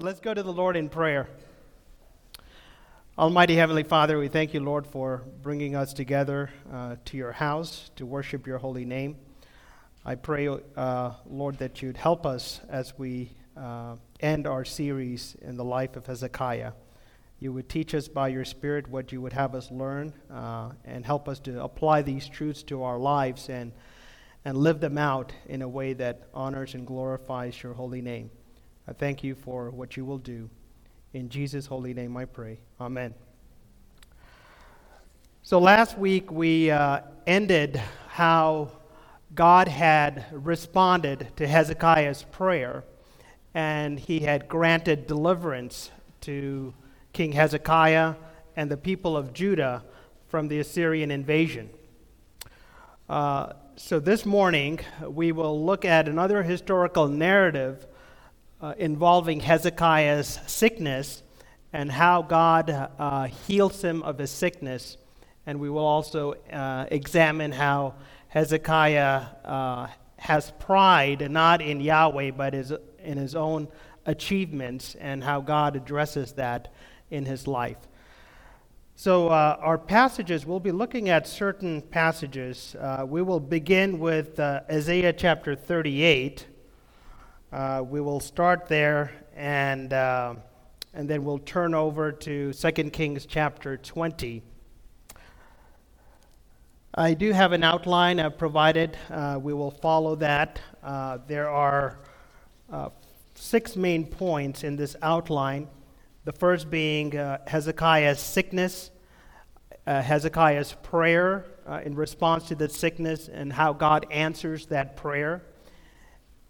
let's go to the Lord in prayer. Almighty Heavenly Father, we thank you, Lord, for bringing us together uh, to your house to worship your holy name. I pray, uh, Lord, that you'd help us as we uh, end our series in the life of Hezekiah. You would teach us by your Spirit what you would have us learn uh, and help us to apply these truths to our lives and, and live them out in a way that honors and glorifies your holy name. I thank you for what you will do. In Jesus' holy name I pray. Amen. So last week we uh, ended how God had responded to Hezekiah's prayer and he had granted deliverance to King Hezekiah and the people of Judah from the Assyrian invasion. Uh, so this morning we will look at another historical narrative uh, involving Hezekiah's sickness and how God uh, heals him of his sickness. And we will also uh, examine how Hezekiah uh, has pride, not in Yahweh, but in his own achievements, and how God addresses that in his life. So, uh, our passages, we'll be looking at certain passages. Uh, we will begin with Isaiah chapter 38. Uh, we will start there and, uh, and then we'll turn over to 2 Kings chapter 20. I do have an outline I've provided. Uh, we will follow that. Uh, there are uh, six main points in this outline. The first being uh, Hezekiah's sickness, Hezekiah's prayer in response to the sickness, and how God answers that prayer.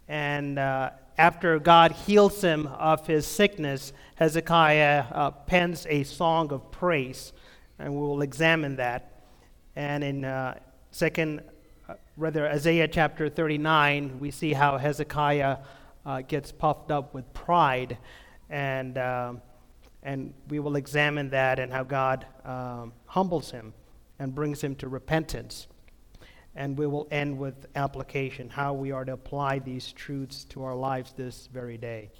And uh, after God heals him of his sickness, Hezekiah uh, pens a song of praise, and we will examine that. And in uh, second, uh, rather Isaiah chapter 39, we see how Hezekiah uh, gets puffed up with pride, and um, and we will examine that and how God um, humbles him and brings him to repentance and we will end with application, how we are to apply these truths to our lives this very day.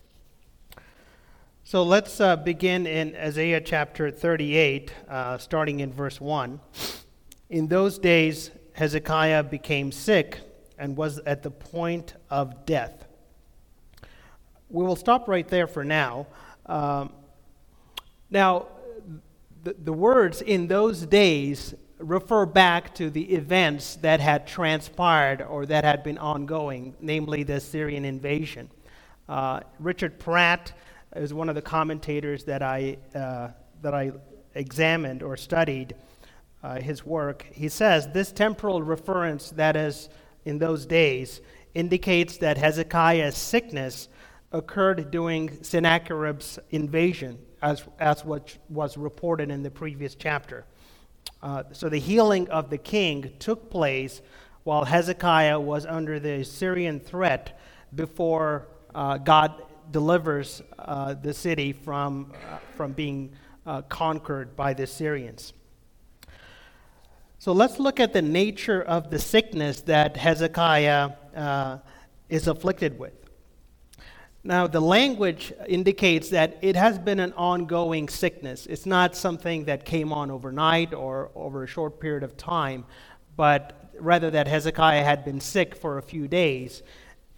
So let's uh, begin in Isaiah chapter 38, uh, starting in verse 1. In those days, Hezekiah became sick and was at the point of death. We will stop right there for now. Um, now, the, the words in those days refer back to the events that had transpired or that had been ongoing, namely the Assyrian invasion. Uh, Richard Pratt is one of the commentators that I, uh, that I examined or studied uh, his work. He says this temporal reference, that is, in those days, indicates that Hezekiah's sickness occurred during Sennacherib's invasion, as, as what was reported in the previous chapter. Uh, so the healing of the king took place while Hezekiah was under the Assyrian threat before uh, God delivers uh, the city from, uh, from being uh, conquered by the Assyrians. So let's look at the nature of the sickness that Hezekiah is afflicted with. Now, the language indicates that it has been an ongoing sickness. It's not something that came on overnight or over a short period of time, but rather that Hezekiah had been sick for a few days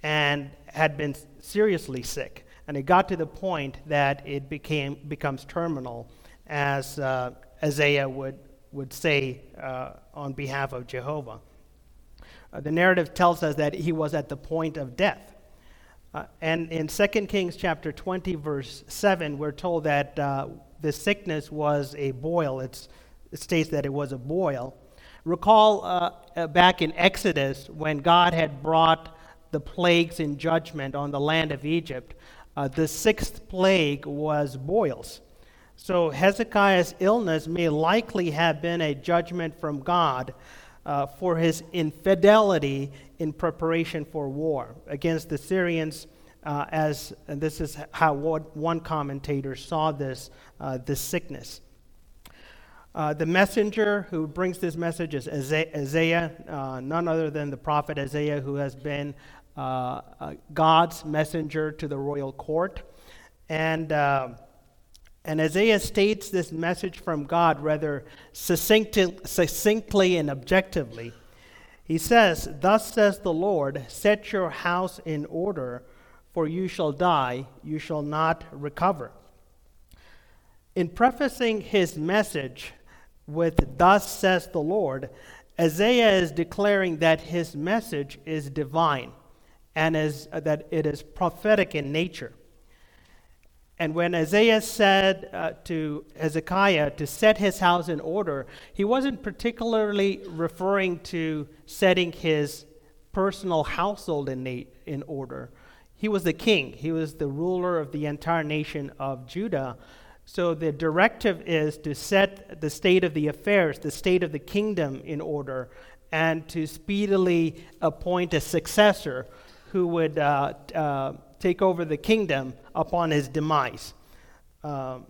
and had been seriously sick. And it got to the point that it became, becomes terminal, as uh, Isaiah would, would say uh, on behalf of Jehovah. Uh, the narrative tells us that he was at the point of death. Uh, and in 2 Kings chapter 20, verse 7, we're told that uh, the sickness was a boil. It's, it states that it was a boil. Recall uh, uh, back in Exodus when God had brought the plagues in judgment on the land of Egypt, uh, the sixth plague was boils. So Hezekiah's illness may likely have been a judgment from God uh, for his infidelity in preparation for war against the Assyrians. Uh, as and this is how one commentator saw this uh, this sickness. Uh, the messenger who brings this message is Isaiah, uh, none other than the prophet Isaiah, who has been uh, God's messenger to the royal court. And, uh, and Isaiah states this message from God rather succinctly, and objectively. He says, Thus says the Lord, set your house in order, for you shall die, you shall not recover. In prefacing his message with, Thus says the Lord, Isaiah is declaring that his message is divine and is, that it is prophetic in nature. And when Isaiah said uh, to Hezekiah to set his house in order, he wasn't particularly referring to setting his personal household in, in order. He was the king, he was the ruler of the entire nation of Judah. So the directive is to set the state of the affairs, the state of the kingdom in order, and to speedily appoint a successor who would uh, uh, take over the kingdom upon his demise. Um,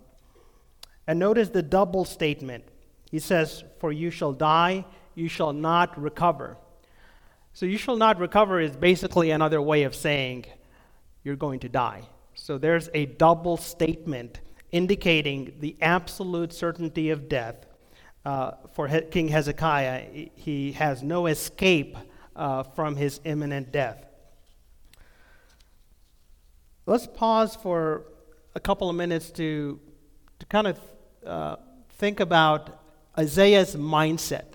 and notice the double statement. He says, For you shall die, you shall not recover. So, you shall not recover is basically another way of saying you're going to die. So, there's a double statement indicating the absolute certainty of death. Uh, for he- King Hezekiah, he has no escape uh, from his imminent death. Let's pause for a couple of minutes to, to kind of uh, think about Isaiah's mindset.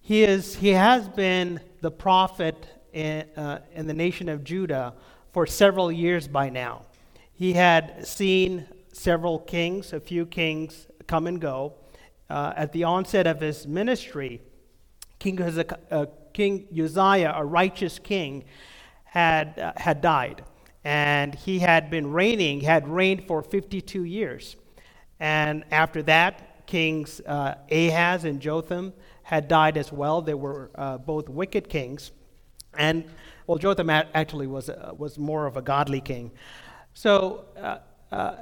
He, is, he has been the prophet in, uh, in the nation of Judah for several years by now. He had seen several kings, a few kings come and go. Uh, at the onset of his ministry, King, Hezekiah, uh, king Uzziah, a righteous king, had, uh, had died and he had been reigning, had reigned for 52 years. And after that, kings uh, Ahaz and Jotham had died as well. They were uh, both wicked kings. And, well, Jotham actually was, uh, was more of a godly king. So, uh, uh,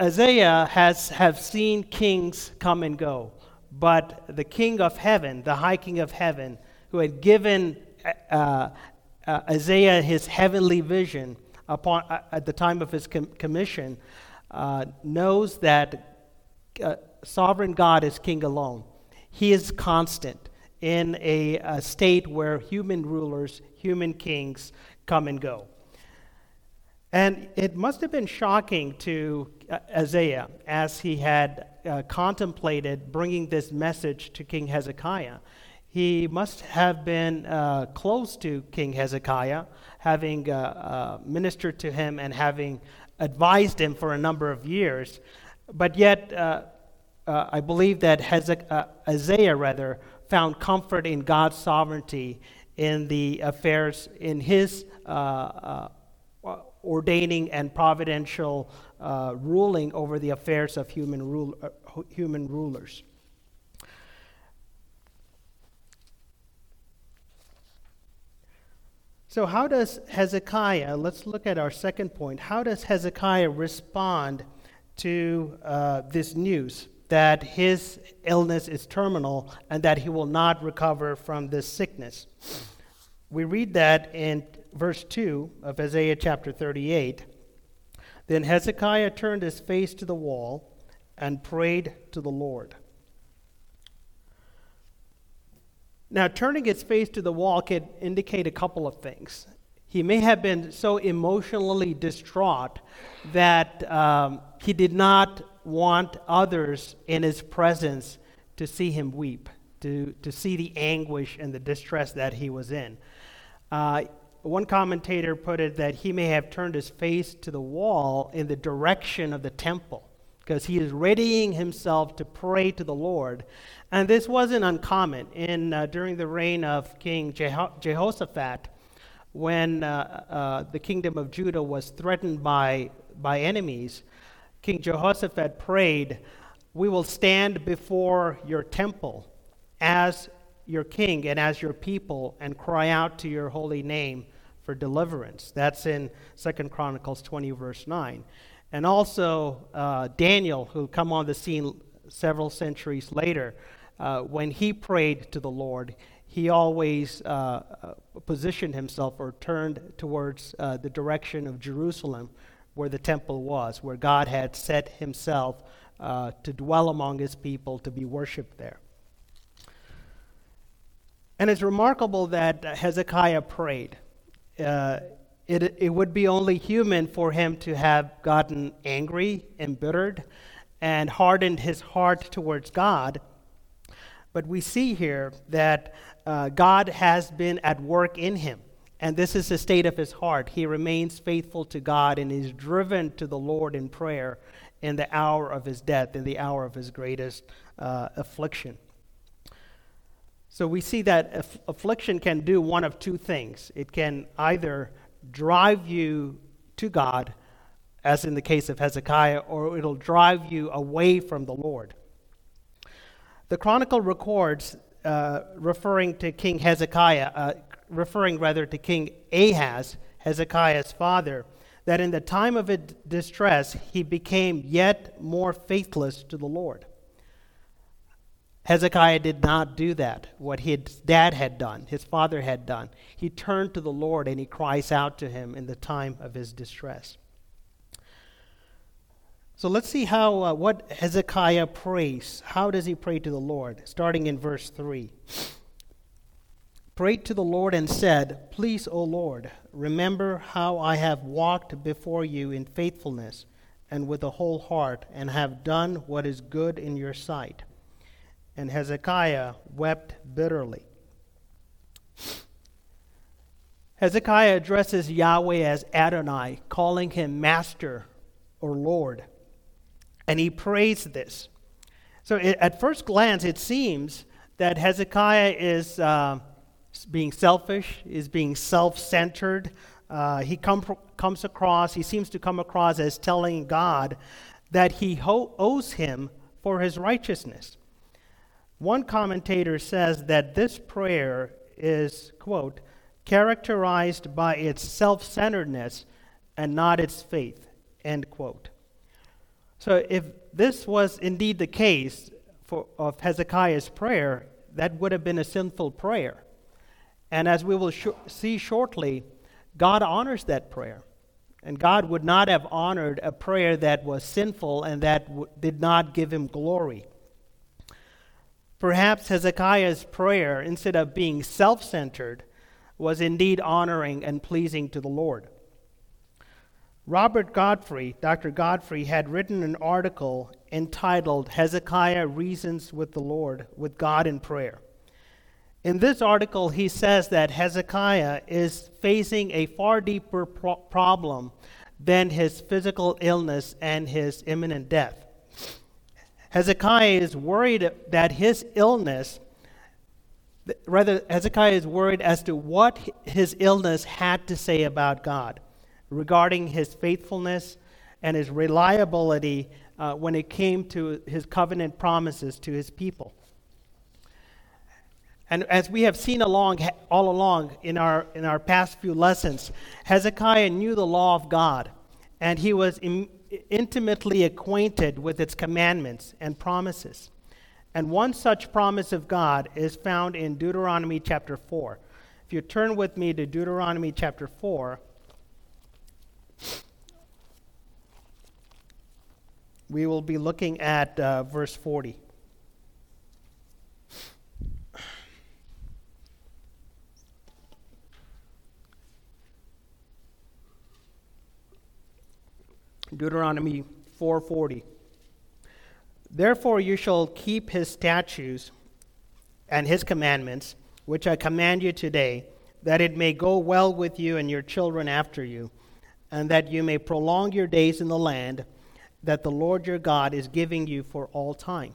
Isaiah has have seen kings come and go, but the king of heaven, the high king of heaven, who had given uh, uh, Isaiah his heavenly vision upon, uh, at the time of his com- commission uh, knows that uh, sovereign God is king alone. He is constant in a, a state where human rulers, human kings come and go. And it must have been shocking to uh, Isaiah as he had uh, contemplated bringing this message to King Hezekiah he must have been uh, close to King Hezekiah, having uh, uh, ministered to him and having advised him for a number of years. But yet, uh, uh, I believe that Hezek- uh, Isaiah rather found comfort in God's sovereignty in the affairs in his ordaining and providential ruling over the affairs of human, rule, human rulers. So, how does Hezekiah, let's look at our second point, how does Hezekiah respond to uh, this news that his illness is terminal and that he will not recover from this sickness? We read that in verse 2 of Isaiah chapter 38. Then Hezekiah turned his face to the wall and prayed to the Lord. Now, turning his face to the wall could indicate a couple of things. He may have been so emotionally distraught that um, he did not want others in his presence to see him weep, to, to see the anguish and the distress that he was in. Uh, one commentator put it that he may have turned his face to the wall in the direction of the temple because he is readying himself to pray to the Lord. And this wasn't uncommon. In, uh, during the reign of King Jeho- Jehoshaphat, when uh, uh, the kingdom of Judah was threatened by, by enemies, King Jehoshaphat prayed, We will stand before your temple as your king and as your people and cry out to your holy name for deliverance. That's in Second Chronicles 20, verse 9. And also uh, Daniel, who come on the scene several centuries later, uh, when he prayed to the Lord, he always uh, uh positioned himself or turned towards uh, the direction of Jerusalem, where the temple was, where God had set himself uh, to dwell among his people, to be worshiped there. And it's remarkable that Hezekiah prayed. Uh, it, it would be only human for him to have gotten angry, embittered, and hardened his heart towards God. But we see here that uh, God has been at work in him. And this is the state of his heart. He remains faithful to God and is driven to the Lord in prayer in the hour of his death, in the hour of his greatest uh, affliction. So we see that aff- affliction can do one of two things. It can either drive you to God, as in the case of Hezekiah, or it'll drive you away from the Lord. The Chronicle records, uh, referring to King Hezekiah, uh, referring rather to King Ahaz, Hezekiah's father, that in the time of his distress he became yet more faithless to the Lord. Hezekiah did not do that, what his dad had done, his father had done. He turned to the Lord and he cries out to him in the time of his distress. So let's see how uh, what Hezekiah prays. How does he pray to the Lord? Starting in verse 3 prayed to the Lord and said, Please, O Lord, remember how I have walked before you in faithfulness and with a whole heart, and have done what is good in your sight. And Hezekiah wept bitterly. Hezekiah addresses Yahweh as Adonai, calling him Master or Lord. And he prays this. So, it, at first glance, it seems that Hezekiah is. Uh, being selfish, is being self centered. Uh, he come, comes across, he seems to come across as telling God that he ho- owes him for his righteousness. One commentator says that this prayer is, quote, characterized by its self centeredness and not its faith, end quote. So, if this was indeed the case for, of Hezekiah's prayer, that would have been a sinful prayer. And as we will sh- see shortly, God honors that prayer. And God would not have honored a prayer that was sinful and that w- did not give him glory. Perhaps Hezekiah's prayer, instead of being self centered, was indeed honoring and pleasing to the Lord. Robert Godfrey, Dr. Godfrey, had written an article entitled Hezekiah Reasons with the Lord, with God in Prayer. In this article, he says that Hezekiah is facing a far deeper pro- problem than his physical illness and his imminent death. Hezekiah is worried that his illness, rather, Hezekiah is worried as to what his illness had to say about God regarding his faithfulness and his reliability uh, when it came to his covenant promises to his people. And as we have seen along, all along in our, in our past few lessons, Hezekiah knew the law of God, and he was Im- intimately acquainted with its commandments and promises. And one such promise of God is found in Deuteronomy chapter 4. If you turn with me to Deuteronomy chapter 4, we will be looking at uh, verse 40. Deuteronomy 4:40. Therefore you shall keep his statutes and his commandments, which I command you today, that it may go well with you and your children after you, and that you may prolong your days in the land that the Lord your God is giving you for all time.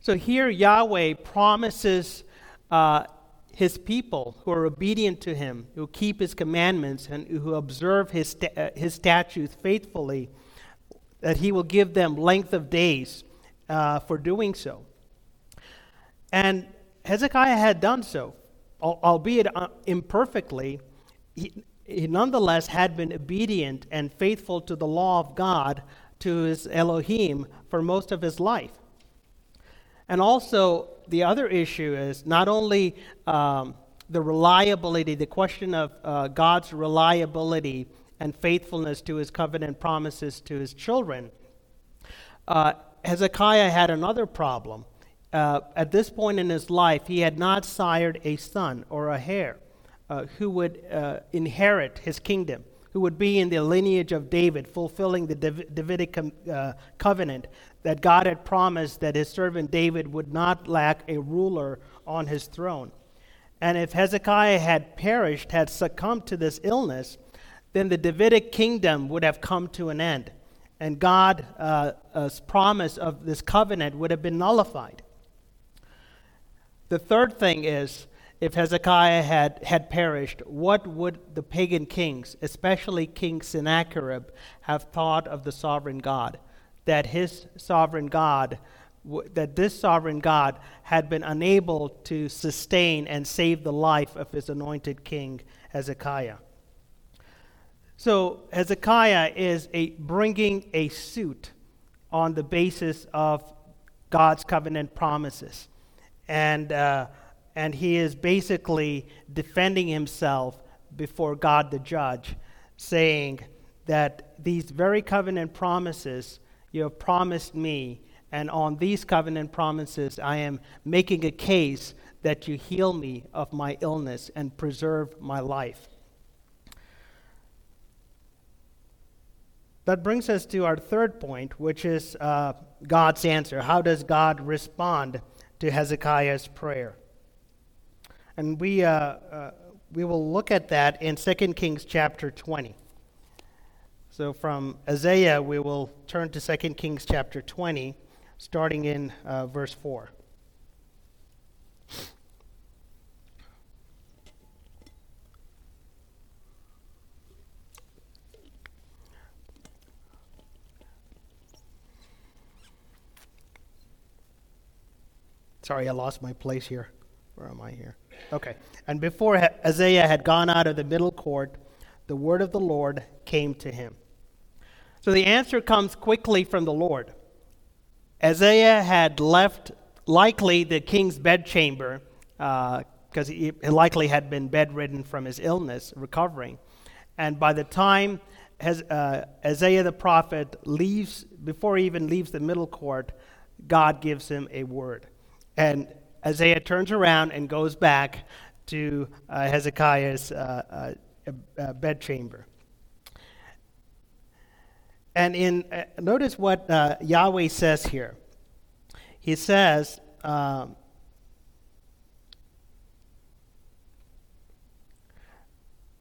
So here Yahweh promises uh, his people who are obedient to him, who keep his commandments, and who observe his, uh, his statutes faithfully, that he will give them length of days uh, for doing so. And Hezekiah had done so, albeit uh, imperfectly. He, he nonetheless had been obedient and faithful to the law of God, to his Elohim, for most of his life. And also, the other issue is not only um, the reliability, the question of uh, God's reliability and faithfulness to his covenant promises to his children, uh, Hezekiah had another problem. Uh, at this point in his life, he had not sired a son or a heir uh, who would uh, inherit his kingdom, who would be in the lineage of David, fulfilling the Dav- Davidic uh, covenant that God had promised that his servant David would not lack a ruler on his throne. And if Hezekiah had perished, had succumbed to this illness, then the Davidic kingdom would have come to an end. And God's uh, promise of this covenant would have been nullified. The third thing is if Hezekiah had, had perished, what would the pagan kings, especially King Sennacherib, have thought of the sovereign God? That his sovereign God, that this sovereign God had been unable to sustain and save the life of his anointed king, Hezekiah. So Hezekiah is a, bringing a suit on the basis of God's covenant promises. And uh, and he is basically defending himself before God the judge, saying that these very covenant promises you have promised me, and on these covenant promises, I am making a case that you heal me of my illness and preserve my life. That brings us to our third point, which is uh, God's answer. How does God respond to Hezekiah's prayer? And we, uh, uh, we will look at that in 2 Kings chapter 20. So from Isaiah, we will turn to 2 Kings chapter 20, starting in uh, verse 4. Sorry, I lost my place here. Where am I here? Okay. And before Isaiah had gone out of the middle court, the word of the Lord came to him. So the answer comes quickly from the Lord. Isaiah had left likely the king's bedchamber because uh, he likely had been bedridden from his illness, recovering. And by the time has, uh, Isaiah the prophet leaves, before he even leaves the middle court, God gives him a word. And Isaiah turns around and goes back to uh, Hezekiah's uh, uh, uh bedchamber. And in uh, notice what uh, Yahweh says here. He says, um,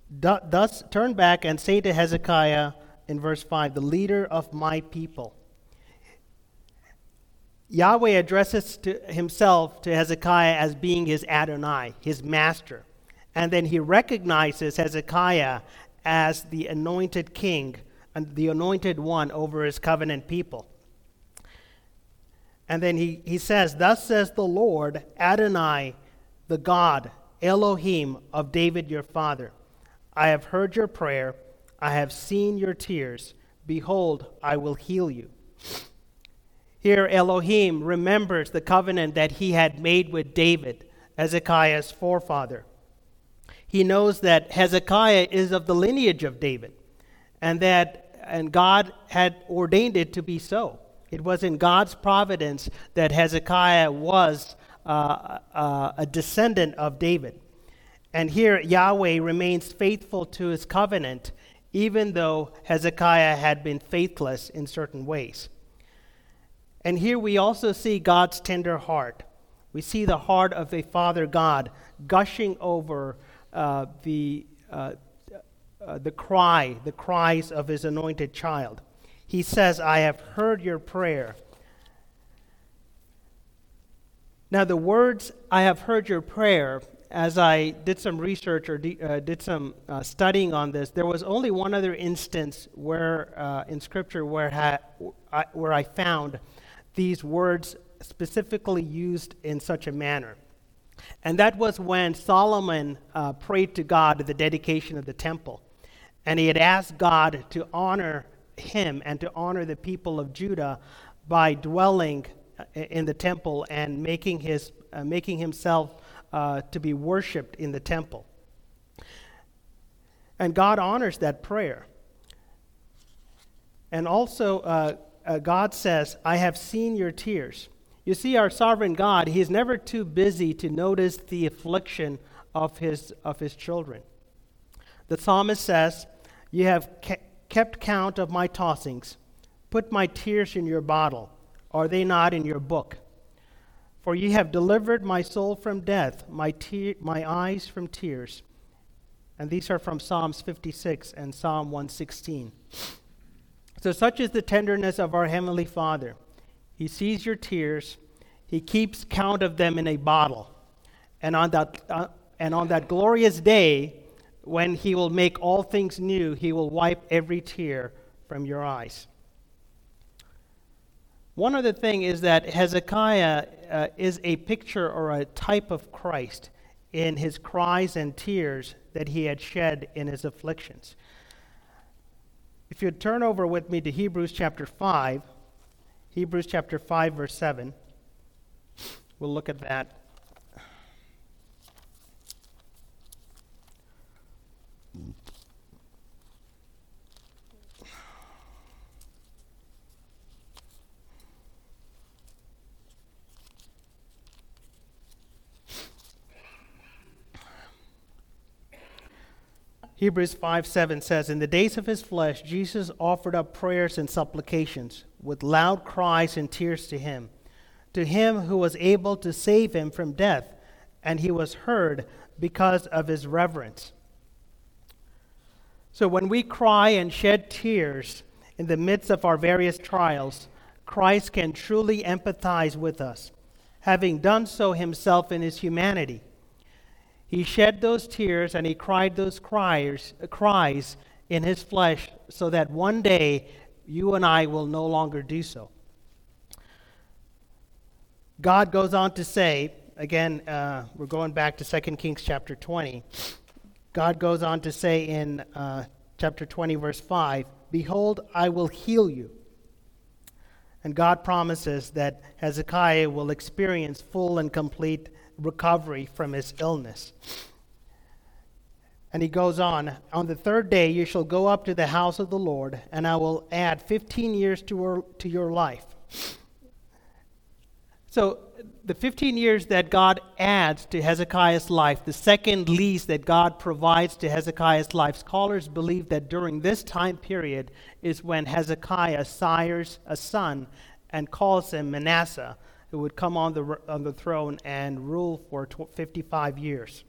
Thus turn back and say to Hezekiah in verse 5, the leader of my people. Yahweh addresses to himself to Hezekiah as being his Adonai, his master. And then he recognizes Hezekiah as the anointed king and the anointed one over his covenant people. And then he, he says, Thus says the Lord, Adonai, the God, Elohim of David your father. I have heard your prayer, I have seen your tears. Behold, I will heal you. Here, Elohim remembers the covenant that he had made with David, Hezekiah's forefather. He knows that Hezekiah is of the lineage of David, and that and God had ordained it to be so. It was in God's providence that Hezekiah was uh, uh, a descendant of David. And here, Yahweh remains faithful to his covenant, even though Hezekiah had been faithless in certain ways. And here we also see God's tender heart. We see the heart of a Father God gushing over uh, the, uh, uh, the cry, the cries of his anointed child. He says, I have heard your prayer. Now, the words, I have heard your prayer, as I did some research or de- uh, did some uh, studying on this, there was only one other instance where uh, in Scripture where, ha- where I found these words specifically used in such a manner. And that was when Solomon uh, prayed to God at the dedication of the temple. And he had asked God to honor him and to honor the people of Judah by dwelling uh, in the temple and making, his, uh, making himself uh, to be worshiped in the temple. And God honors that prayer. And also, uh, uh, God says, I have seen your tears. You see, our sovereign God, He is never too busy to notice the affliction of His, of his children. The psalmist says, You have ke- kept count of my tossings. Put my tears in your bottle. Are they not in your book? For ye have delivered my soul from death, my, te- my eyes from tears. And these are from Psalms 56 and Psalm 116. So, such is the tenderness of our Heavenly Father. He sees your tears, He keeps count of them in a bottle. And on that, uh, and on that glorious day, when He will make all things new, He will wipe every tear from your eyes. One other thing is that Hezekiah uh, is a picture or a type of Christ in his cries and tears that he had shed in his afflictions. If you'd turn over with me to Hebrews chapter 5, Hebrews chapter 5, verse 7, we'll look at that. Hebrews 5 7 says, In the days of his flesh, Jesus offered up prayers and supplications with loud cries and tears to him, to him who was able to save him from death, and he was heard because of his reverence. So when we cry and shed tears in the midst of our various trials, Christ can truly empathize with us, having done so himself in his humanity. He shed those tears and he cried those cries, cries in his flesh so that one day you and I will no longer do so. God goes on to say, again, uh, we're going back to 2 Kings chapter 20. God goes on to say in uh, chapter 20, verse 5 Behold, I will heal you. And God promises that Hezekiah will experience full and complete recovery from his illness. And he goes on, On the third day you shall go up to the house of the Lord, and I will add 15 years to, her, to your life. So, the 15 years that God adds to Hezekiah's life, the second lease that God provides to Hezekiah's life, scholars believe that during this time period is when Hezekiah sires a son and calls him Manasseh, who would come on the, on the throne and rule for 55 years.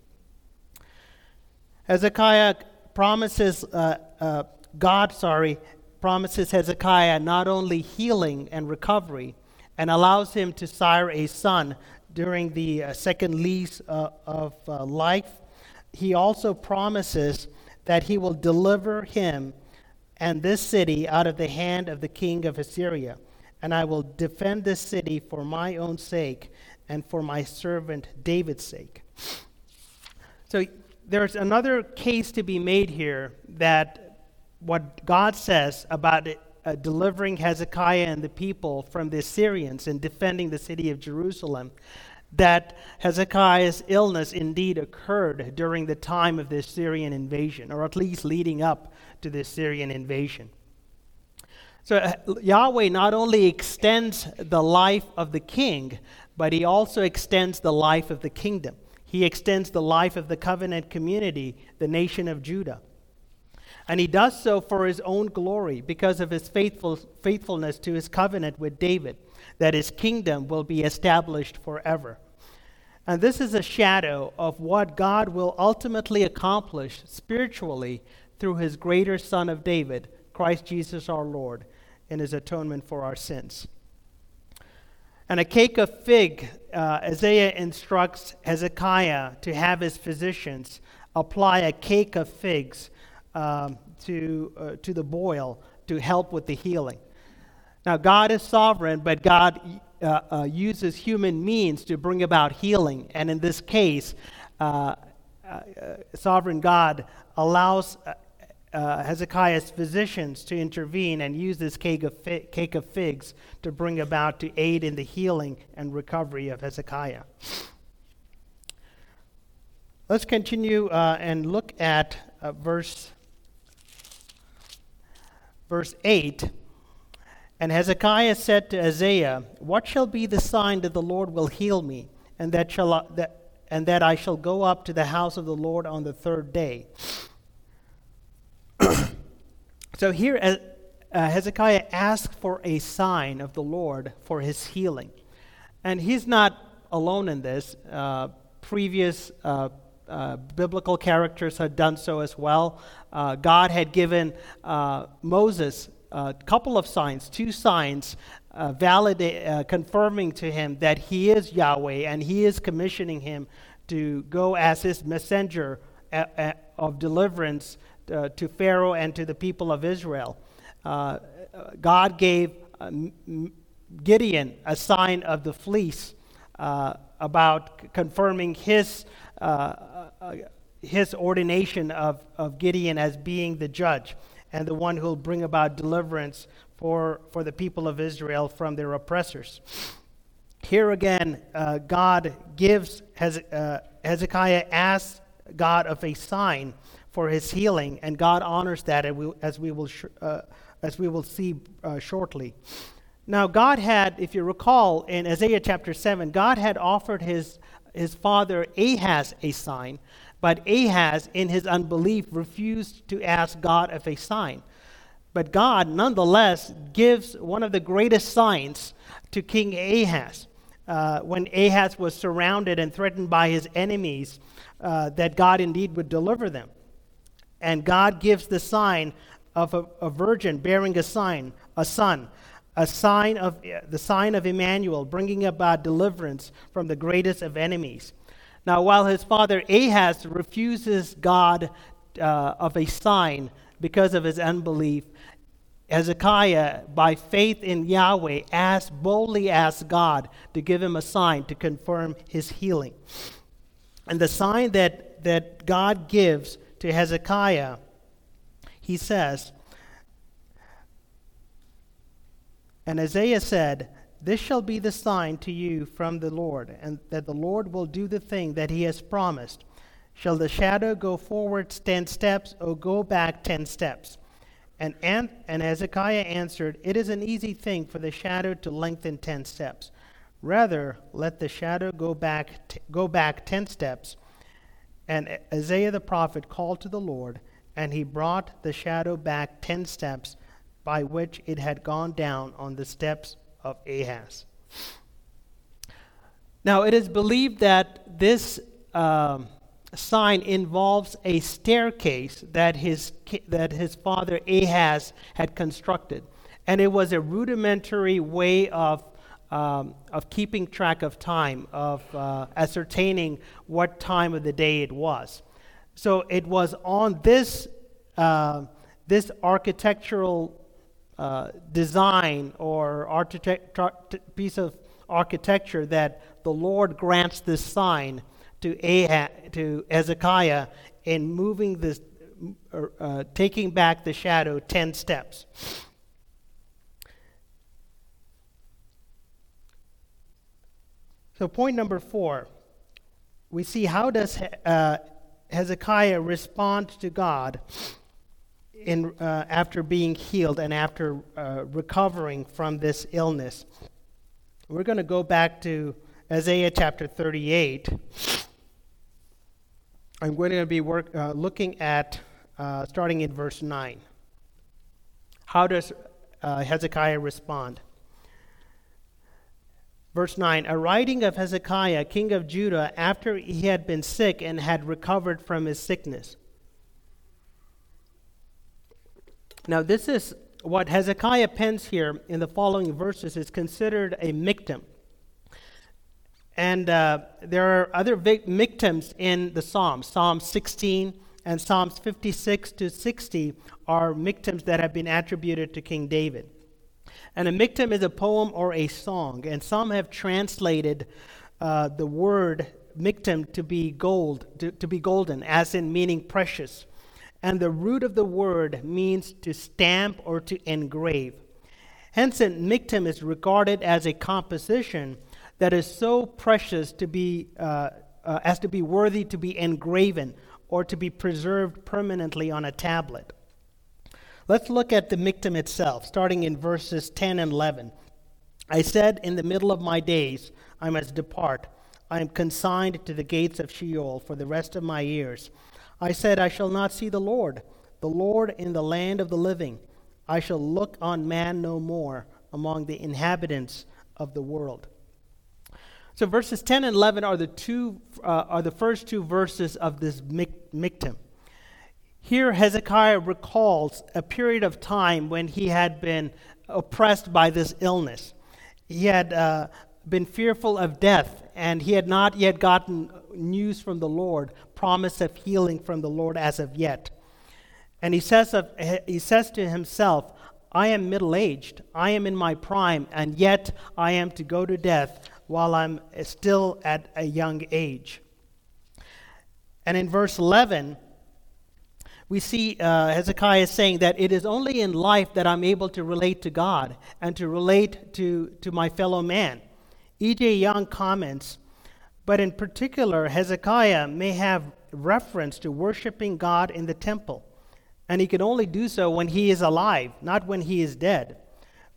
Hezekiah promises, uh, uh, God, sorry, promises Hezekiah not only healing and recovery and allows him to sire a son during the uh, second lease uh, of uh, life, he also promises that he will deliver him and this city out of the hand of the king of Assyria and I will defend this city for my own sake and for my servant David's sake. So there's another case to be made here that what God says about it, uh, delivering Hezekiah and the people from the Assyrians and defending the city of Jerusalem, that Hezekiah's illness indeed occurred during the time of the Assyrian invasion, or at least leading up to the Assyrian invasion. So uh, Yahweh not only extends the life of the king, but he also extends the life of the kingdom. He extends the life of the covenant community, the nation of Judah. And he does so for his own glory because of his faithful, faithfulness to his covenant with David, that his kingdom will be established forever. And this is a shadow of what God will ultimately accomplish spiritually through his greater Son of David, Christ Jesus our Lord in his atonement for our sins. And a cake of fig, uh, Isaiah instructs Hezekiah to have his physicians apply a cake of figs um, to, uh, to the boil to help with the healing. Now, God is sovereign, but God uh, uh uses human means to bring about healing. And in this case, uh, uh, sovereign God allows uh, Hezekiah's physicians to intervene and use this cake of, fi- cake of figs to bring about to aid in the healing and recovery of Hezekiah. Let's continue uh, and look at uh, verse, verse 8 And Hezekiah said to Isaiah, What shall be the sign that the Lord will heal me, and that, shall I, that, and that I shall go up to the house of the Lord on the third day? So here, uh, uh, Hezekiah asked for a sign of the Lord for his healing. And he's not alone in this. Uh, previous uh, uh, biblical characters had done so as well. Uh, God had given Moses a couple of signs, two signs, validate, confirming to him that he is Yahweh and he is commissioning him to go as his messenger of deliverance uh, to Pharaoh and to the people of Israel. God gave Gideon a sign of the fleece about confirming his his ordination of, of Gideon as being the judge and the one who will bring about deliverance for, for the people of Israel from their oppressors. Here again, uh, God gives, uh, Hezekiah asks God of a sign for his healing, and God honors that, as we will, uh, as we will see uh, shortly. Now, God had, if you recall, in Isaiah chapter 7, God had offered his, his father Ahaz a sign, but Ahaz, in his unbelief, refused to ask God of a sign. But God, nonetheless, gives one of the greatest signs to King Ahaz. Uh, when Ahaz was surrounded and threatened by his enemies, uh, that God indeed would deliver them. And God gives the sign of a, a virgin bearing a sign, a son, a sign of the sign of Emmanuel, bringing about deliverance from the greatest of enemies. Now, while his father Ahaz refuses God uh, of a sign because of his unbelief, Hezekiah, by faith in Yahweh, asked, boldly asked God to give him a sign to confirm his healing. And the sign that, that God gives to Hezekiah, he says, and Isaiah said, this shall be the sign to you from the Lord, and that the Lord will do the thing that he has promised. Shall the shadow go forward ten steps, or go back ten steps? And, and, and Hezekiah answered, It is an easy thing for the shadow to lengthen ten steps. Rather, let the shadow go back, t- go back ten steps. And Isaiah the prophet called to the Lord, and he brought the shadow back ten steps, by which it had gone down on the steps of Ahaz. Now, it is believed that this um, sign involves a staircase that his, that his father Ahaz had constructed. And it was a rudimentary way of, um, of keeping track of time, of uh, ascertaining what time of the day it was. So it was on this, uh, this architectural uh, design or architect, piece of architecture that the Lord grants this sign to, Ahaz, to Hezekiah in moving this, uh, taking back the shadow 10 steps. So, point number four, we see how does uh, Hezekiah respond to God in, uh, after being healed and after uh, recovering from this illness. We're going to go back to Isaiah chapter 38. I'm going to be work, uh, looking at uh, starting in verse 9. How does uh, Hezekiah respond? Verse 9 A writing of Hezekiah, king of Judah, after he had been sick and had recovered from his sickness. Now, this is what Hezekiah pens here in the following verses is considered a miktam. And uh, there are other miktams in the Psalms. Psalm 16 and Psalms 56 to 60 are miktams that have been attributed to King David. And a miktam is a poem or a song, and some have translated uh, the word miktam to be gold, to, to be golden, as in meaning precious and the root of the word means to stamp or to engrave. Hence, a miktam is regarded as a composition that is so precious to be, uh, uh, as to be worthy to be engraven or to be preserved permanently on a tablet. Let's look at the miktam itself, starting in verses 10 and 11. I said, In the middle of my days, I must depart. I am consigned to the gates of Sheol for the rest of my years. I said, I shall not see the Lord, the Lord in the land of the living. I shall look on man no more among the inhabitants of the world. So verses 10 and 11 are the two uh, are the first two verses of this miktam. Here Hezekiah recalls a period of time when he had been oppressed by this illness. He had uh, been fearful of death, and he had not yet gotten news from the Lord, promise of healing from the Lord as of yet. And he says, of, he says to himself, I am middle aged, I am in my prime, and yet I am to go to death while I'm still at a young age. And in verse 11, we see uh, Hezekiah saying that it is only in life that I'm able to relate to God and to relate to, to my fellow man. E.J. Young comments, but in particular, Hezekiah may have reference to worshiping God in the temple, and he can only do so when he is alive, not when he is dead.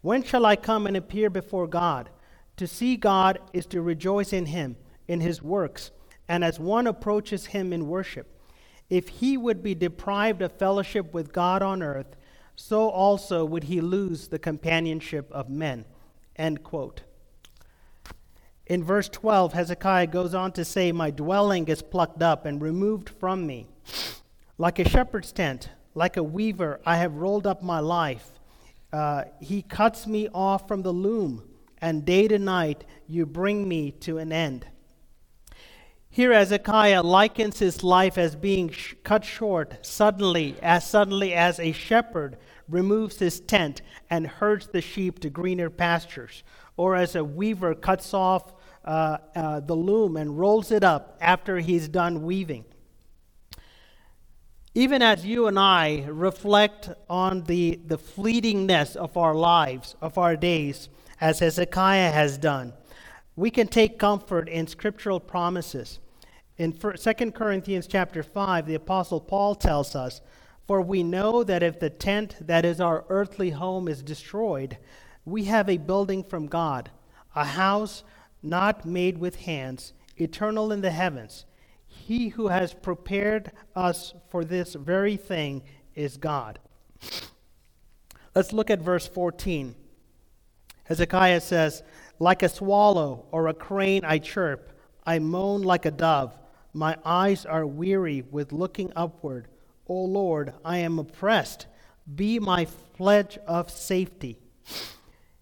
When shall I come and appear before God? To see God is to rejoice in him, in his works, and as one approaches him in worship. If he would be deprived of fellowship with God on earth, so also would he lose the companionship of men. End quote. In verse 12, Hezekiah goes on to say, My dwelling is plucked up and removed from me. Like a shepherd's tent, like a weaver, I have rolled up my life. Uh, he cuts me off from the loom and day to night you bring me to an end. Here, Hezekiah likens his life as being sh- cut short suddenly, as suddenly as a shepherd removes his tent and herds the sheep to greener pastures, or as a weaver cuts off uh, uh, the loom and rolls it up after he's done weaving. Even as you and I reflect on the, the fleetingness of our lives, of our days, as Hezekiah has done. We can take comfort in scriptural promises. In 2 Corinthians chapter 5, the apostle Paul tells us, "For we know that if the tent that is our earthly home is destroyed, we have a building from God, a house not made with hands, eternal in the heavens. He who has prepared us for this very thing is God." Let's look at verse 14. Hezekiah says, Like a swallow or a crane I chirp, I moan like a dove. My eyes are weary with looking upward. O Lord, I am oppressed. Be my pledge of safety.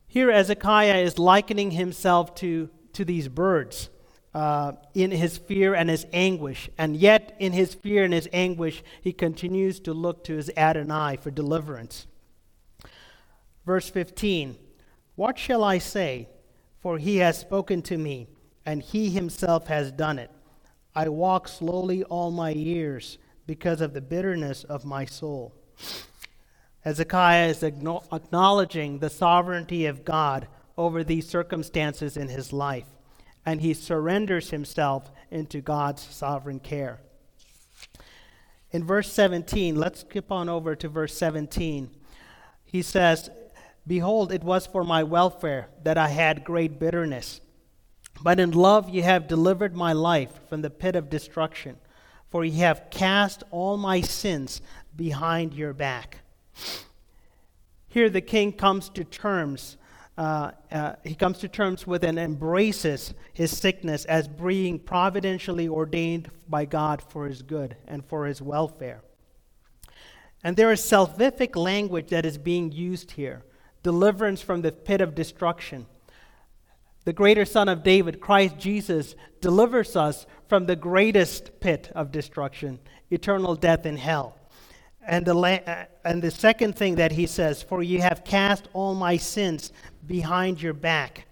Here, Hezekiah is likening himself to, to these birds uh, in his fear and his anguish. And yet, in his fear and his anguish, he continues to look to his Adonai for deliverance. Verse 15 what shall I say? For he has spoken to me, and he himself has done it. I walk slowly all my years because of the bitterness of my soul. Hezekiah is acknowledging the sovereignty of God over these circumstances in his life, and he surrenders himself into God's sovereign care. In verse 17, let's skip on over to verse 17. He says, Behold, it was for my welfare that I had great bitterness. But in love ye have delivered my life from the pit of destruction, for ye have cast all my sins behind your back. Here the king comes to terms. Uh, uh, he comes to terms with and embraces his sickness as being providentially ordained by God for his good and for his welfare. And there is salvific language that is being used here deliverance from the pit of destruction. The greater Son of David, Christ Jesus, delivers us from the greatest pit of destruction, eternal death in hell. And the, la- and the second thing that he says, For you have cast all my sins behind your back.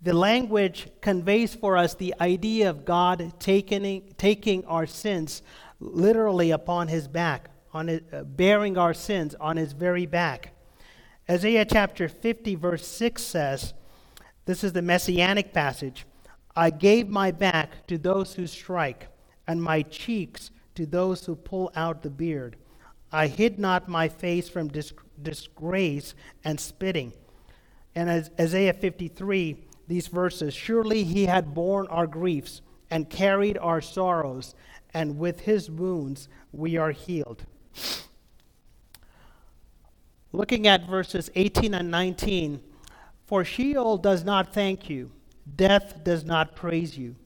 The language conveys for us the idea of God taking, taking our sins literally upon his back, on his, uh, bearing our sins on his very back. Isaiah chapter 50, verse 6 says, This is the messianic passage I gave my back to those who strike, and my cheeks to those who pull out the beard. I hid not my face from dis- disgrace and spitting. And as Isaiah 53, these verses Surely he had borne our griefs and carried our sorrows, and with his wounds we are healed. Looking at verses 18 and 19, for Sheol does not thank you, death does not praise you.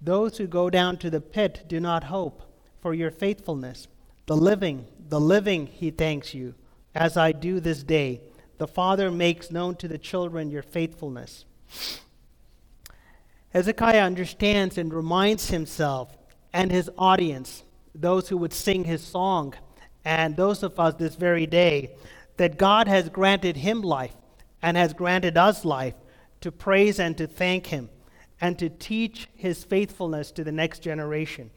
Those who go down to the pit do not hope for your faithfulness. The living, the living, he thanks you, as I do this day. The Father makes known to the children your faithfulness. Hezekiah understands and reminds himself and his audience, those who would sing his song, and those of us this very day, that God has granted him life and has granted us life to praise and to thank him and to teach his faithfulness to the next generation.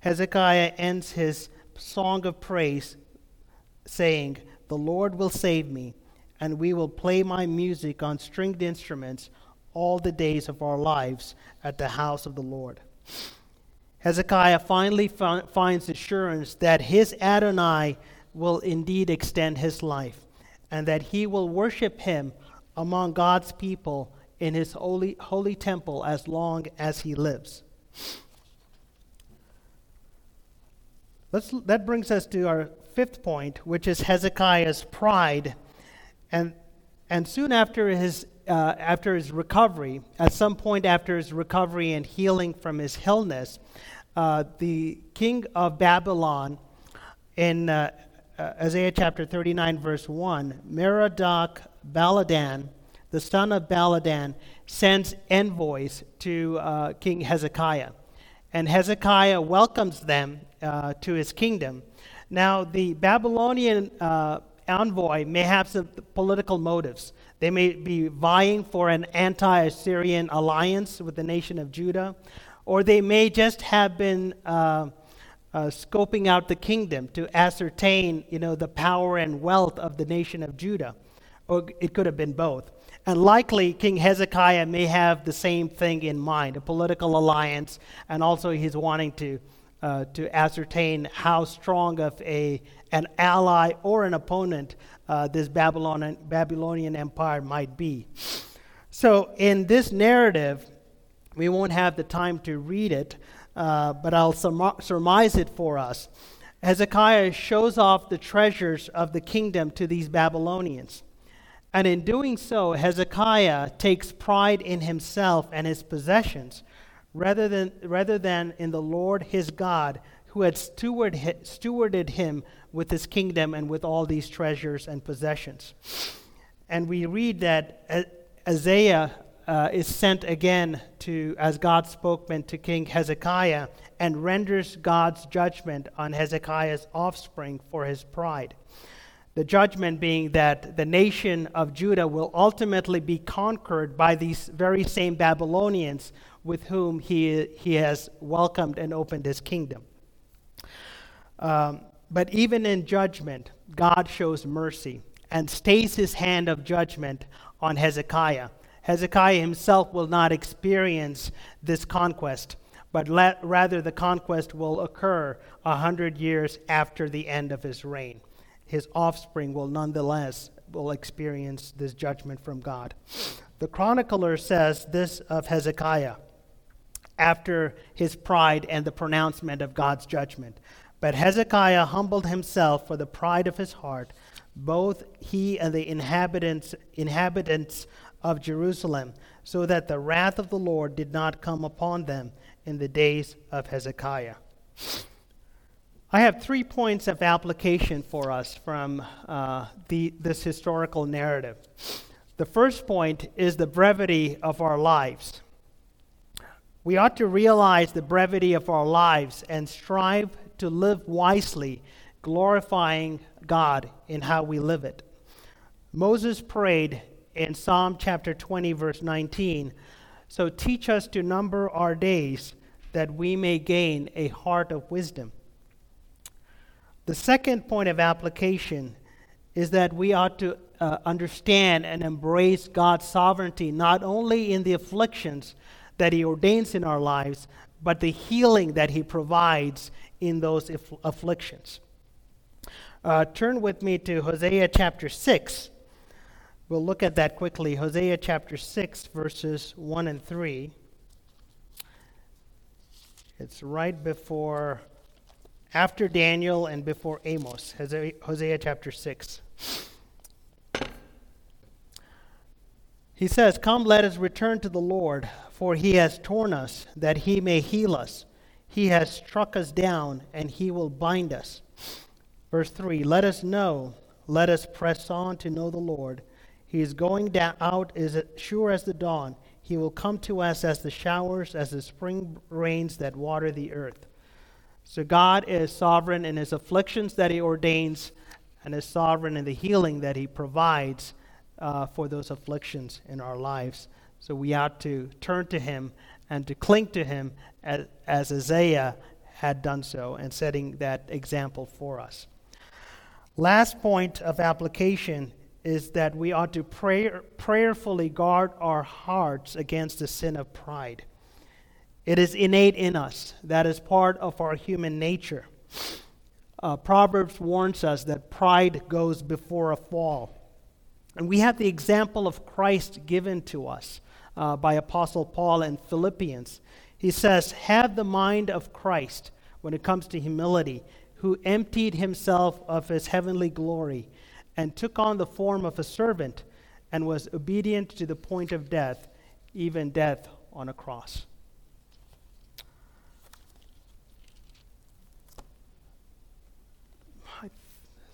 Hezekiah ends his song of praise saying, The Lord will save me, and we will play my music on stringed instruments all the days of our lives at the house of the Lord. Hezekiah finally finds assurance that his Adonai will indeed extend his life and that he will worship him among God's people in his holy, holy temple as long as he lives. Let's, that brings us to our fifth point, which is Hezekiah's pride. And, and soon after his, uh, after his recovery, at some point after his recovery and healing from his illness, uh, the king of Babylon in uh, uh, Isaiah chapter 39, verse 1, Merodach Baladan, the son of Baladan, sends envoys to uh, King Hezekiah. And Hezekiah welcomes them uh, to his kingdom. Now, the Babylonian uh, envoy may have some political motives. They may be vying for an anti Assyrian alliance with the nation of Judah, or they may just have been uh, uh, scoping out the kingdom to ascertain, you know, the power and wealth of the nation of Judah. Or it could have been both. And likely, King Hezekiah may have the same thing in mind a political alliance, and also he's wanting to, uh, to ascertain how strong of a, an ally or an opponent uh, this Babylonian, Babylonian Empire might be. So, in this narrative, we won't have the time to read it, uh, but I'll surmise it for us. Hezekiah shows off the treasures of the kingdom to these Babylonians. And in doing so, Hezekiah takes pride in himself and his possessions rather than, rather than in the Lord his God, who had steward, stewarded him with his kingdom and with all these treasures and possessions. And we read that Isaiah uh, is sent again to as God's spokesman to King Hezekiah and renders God's judgment on Hezekiah's offspring for his pride. The judgment being that the nation of Judah will ultimately be conquered by these very same Babylonians with whom he, he has welcomed and opened his kingdom. Um, but even in judgment, God shows mercy and stays his hand of judgment on Hezekiah Hezekiah himself will not experience this conquest, but let, rather the conquest will occur a hundred years after the end of his reign. His offspring will nonetheless will experience this judgment from God. The chronicler says this of Hezekiah after his pride and the pronouncement of God's judgment. But Hezekiah humbled himself for the pride of his heart, both he and the inhabitants inhabitants of Jerusalem, so that the wrath of the Lord did not come upon them in the days of Hezekiah. I have three points of application for us from uh, the, this historical narrative. The first point is the brevity of our lives. We ought to realize the brevity of our lives and strive to live wisely, glorifying God in how we live it. Moses prayed in Psalm chapter 20, verse 19. So teach us to number our days that we may gain a heart of wisdom. The second point of application is that we ought to uh, understand and embrace God's sovereignty, not only in the afflictions that He ordains in our lives, but the healing that He provides in those aff- afflictions. Uh, turn with me to Hosea chapter 6. We'll look at that quickly. Hosea chapter 6, verses 1 and 3. It's right before, after Daniel and before Amos. Hosea, chapter 6. He says, Come, let us return to the Lord, for he has torn us, that he may heal us. He has struck us down, and he will bind us. Verse 3 Let us know, let us press on to know the Lord. He is going down out as sure as the dawn. He will come to us as the showers, as the spring rains that water the earth. So God is sovereign in his afflictions that he ordains, and is sovereign in the healing that he provides uh, for those afflictions in our lives. So we ought to turn to him and to cling to him as, as Isaiah had done so and setting that example for us. Last point of application is that we ought to pray, prayerfully guard our hearts against the sin of pride. It is innate in us, that is part of our human nature. Uh, Proverbs warns us that pride goes before a fall. And we have the example of Christ given to us uh, by Apostle Paul in Philippians. He says, Have the mind of Christ when it comes to humility, who emptied himself of his heavenly glory and took on the form of a servant and was obedient to the point of death, even death on a cross.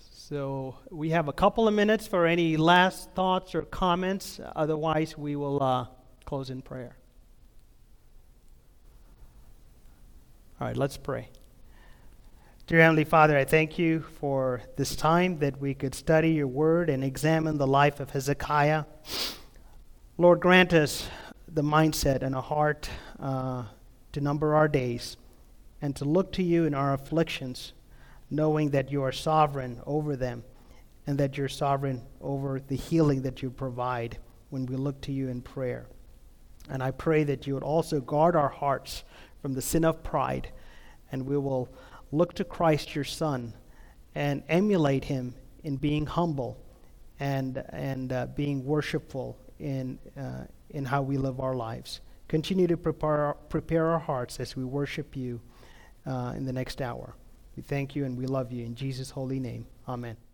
So we have a couple of minutes for any last thoughts or comments. Otherwise, we will uh, close in prayer. All right, let's pray. Dear Heavenly Father, I thank you for this time that we could study your word and examine the life of Hezekiah. Lord, grant us the mindset and a heart uh, to number our days and to look to you in our afflictions knowing that you are sovereign over them and that you're sovereign over the healing that you provide when we look to you in prayer. And I pray that you would also guard our hearts from the sin of pride, and we will look to Christ, your Son, and emulate him in being humble and, and uh, being worshipful in, uh, in how we live our lives. Continue to prepare, prepare our hearts as we worship you uh, in the next hour. We thank you and we love you. In Jesus' holy name, amen.